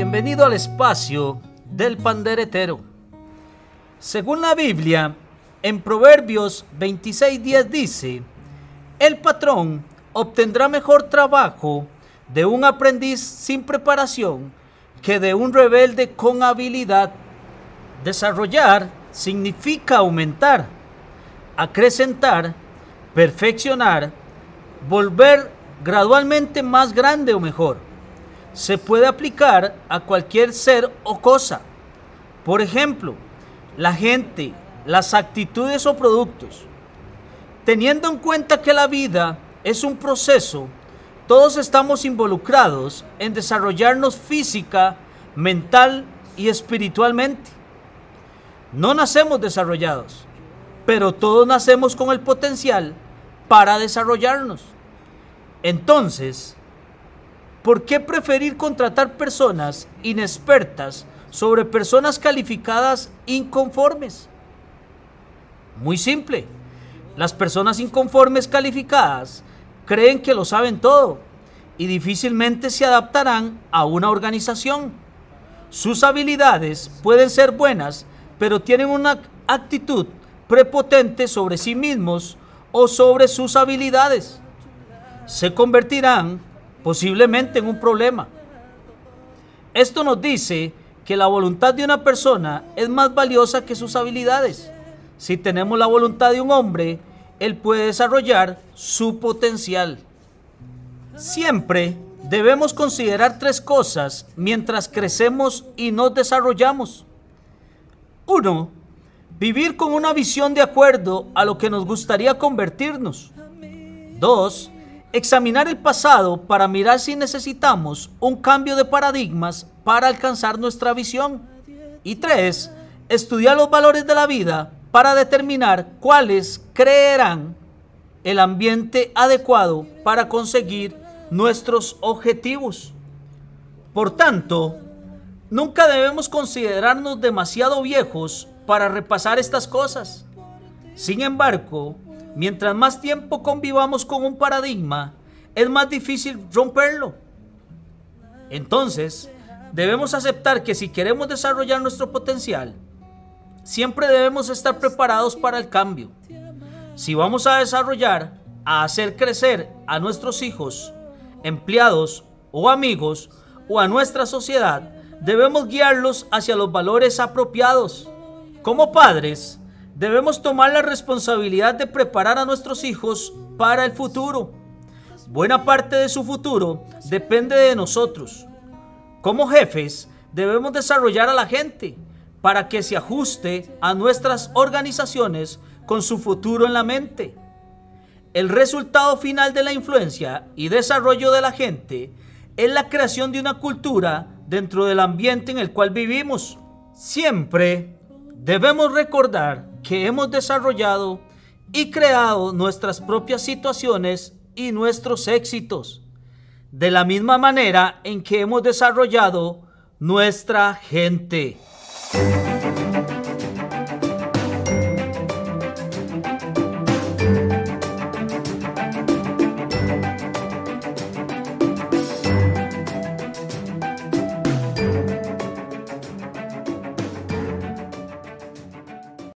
bienvenido al espacio del panderetero. Según la Biblia, en Proverbios 26:10 dice, el patrón obtendrá mejor trabajo de un aprendiz sin preparación que de un rebelde con habilidad. Desarrollar significa aumentar, acrecentar, perfeccionar, volver gradualmente más grande o mejor. Se puede aplicar a cualquier ser o cosa. Por ejemplo, la gente, las actitudes o productos. Teniendo en cuenta que la vida es un proceso, todos estamos involucrados en desarrollarnos física, mental y espiritualmente. No nacemos desarrollados, pero todos nacemos con el potencial para desarrollarnos. Entonces, ¿por qué preferir contratar personas inexpertas sobre personas calificadas inconformes? Muy simple. Las personas inconformes calificadas creen que lo saben todo y difícilmente se adaptarán a una organización. Sus habilidades pueden ser buenas, pero tienen una actitud prepotente sobre sí mismos o sobre sus habilidades se convertirán posiblemente en un problema. Esto nos dice que la voluntad de una persona es más valiosa que sus habilidades. Si tenemos la voluntad de un hombre, él puede desarrollar su potencial. Siempre debemos considerar tres cosas mientras crecemos y nos desarrollamos. Uno, vivir con una visión de acuerdo a lo que nos gustaría convertirnos. Dos, examinar el pasado para mirar si necesitamos un cambio de paradigmas para alcanzar nuestra visión. Y tres, estudiar los valores de la vida para determinar cuáles creerán el ambiente adecuado para conseguir nuestros objetivos. Por tanto, nunca debemos considerarnos demasiado viejos para repasar estas cosas. Sin embargo, Mientras más tiempo convivamos con un paradigma, es más difícil romperlo. Entonces, debemos aceptar que si queremos desarrollar nuestro potencial, siempre debemos estar preparados para el cambio. Si vamos a desarrollar, a hacer crecer a nuestros hijos, empleados o amigos o a nuestra sociedad, debemos guiarlos hacia los valores apropiados. Como padres, debemos tomar la responsabilidad de preparar a nuestros hijos para el futuro. Buena parte de su futuro depende de nosotros. Como jefes, debemos desarrollar a la gente para que se ajuste a nuestras organizaciones con su futuro en la mente. El resultado final de la influencia y desarrollo de la gente es la creación de una cultura dentro del ambiente en el cual vivimos. Siempre debemos recordar que hemos desarrollado y creado nuestras propias situaciones y nuestros éxitos, de la misma manera en que hemos desarrollado nuestra gente.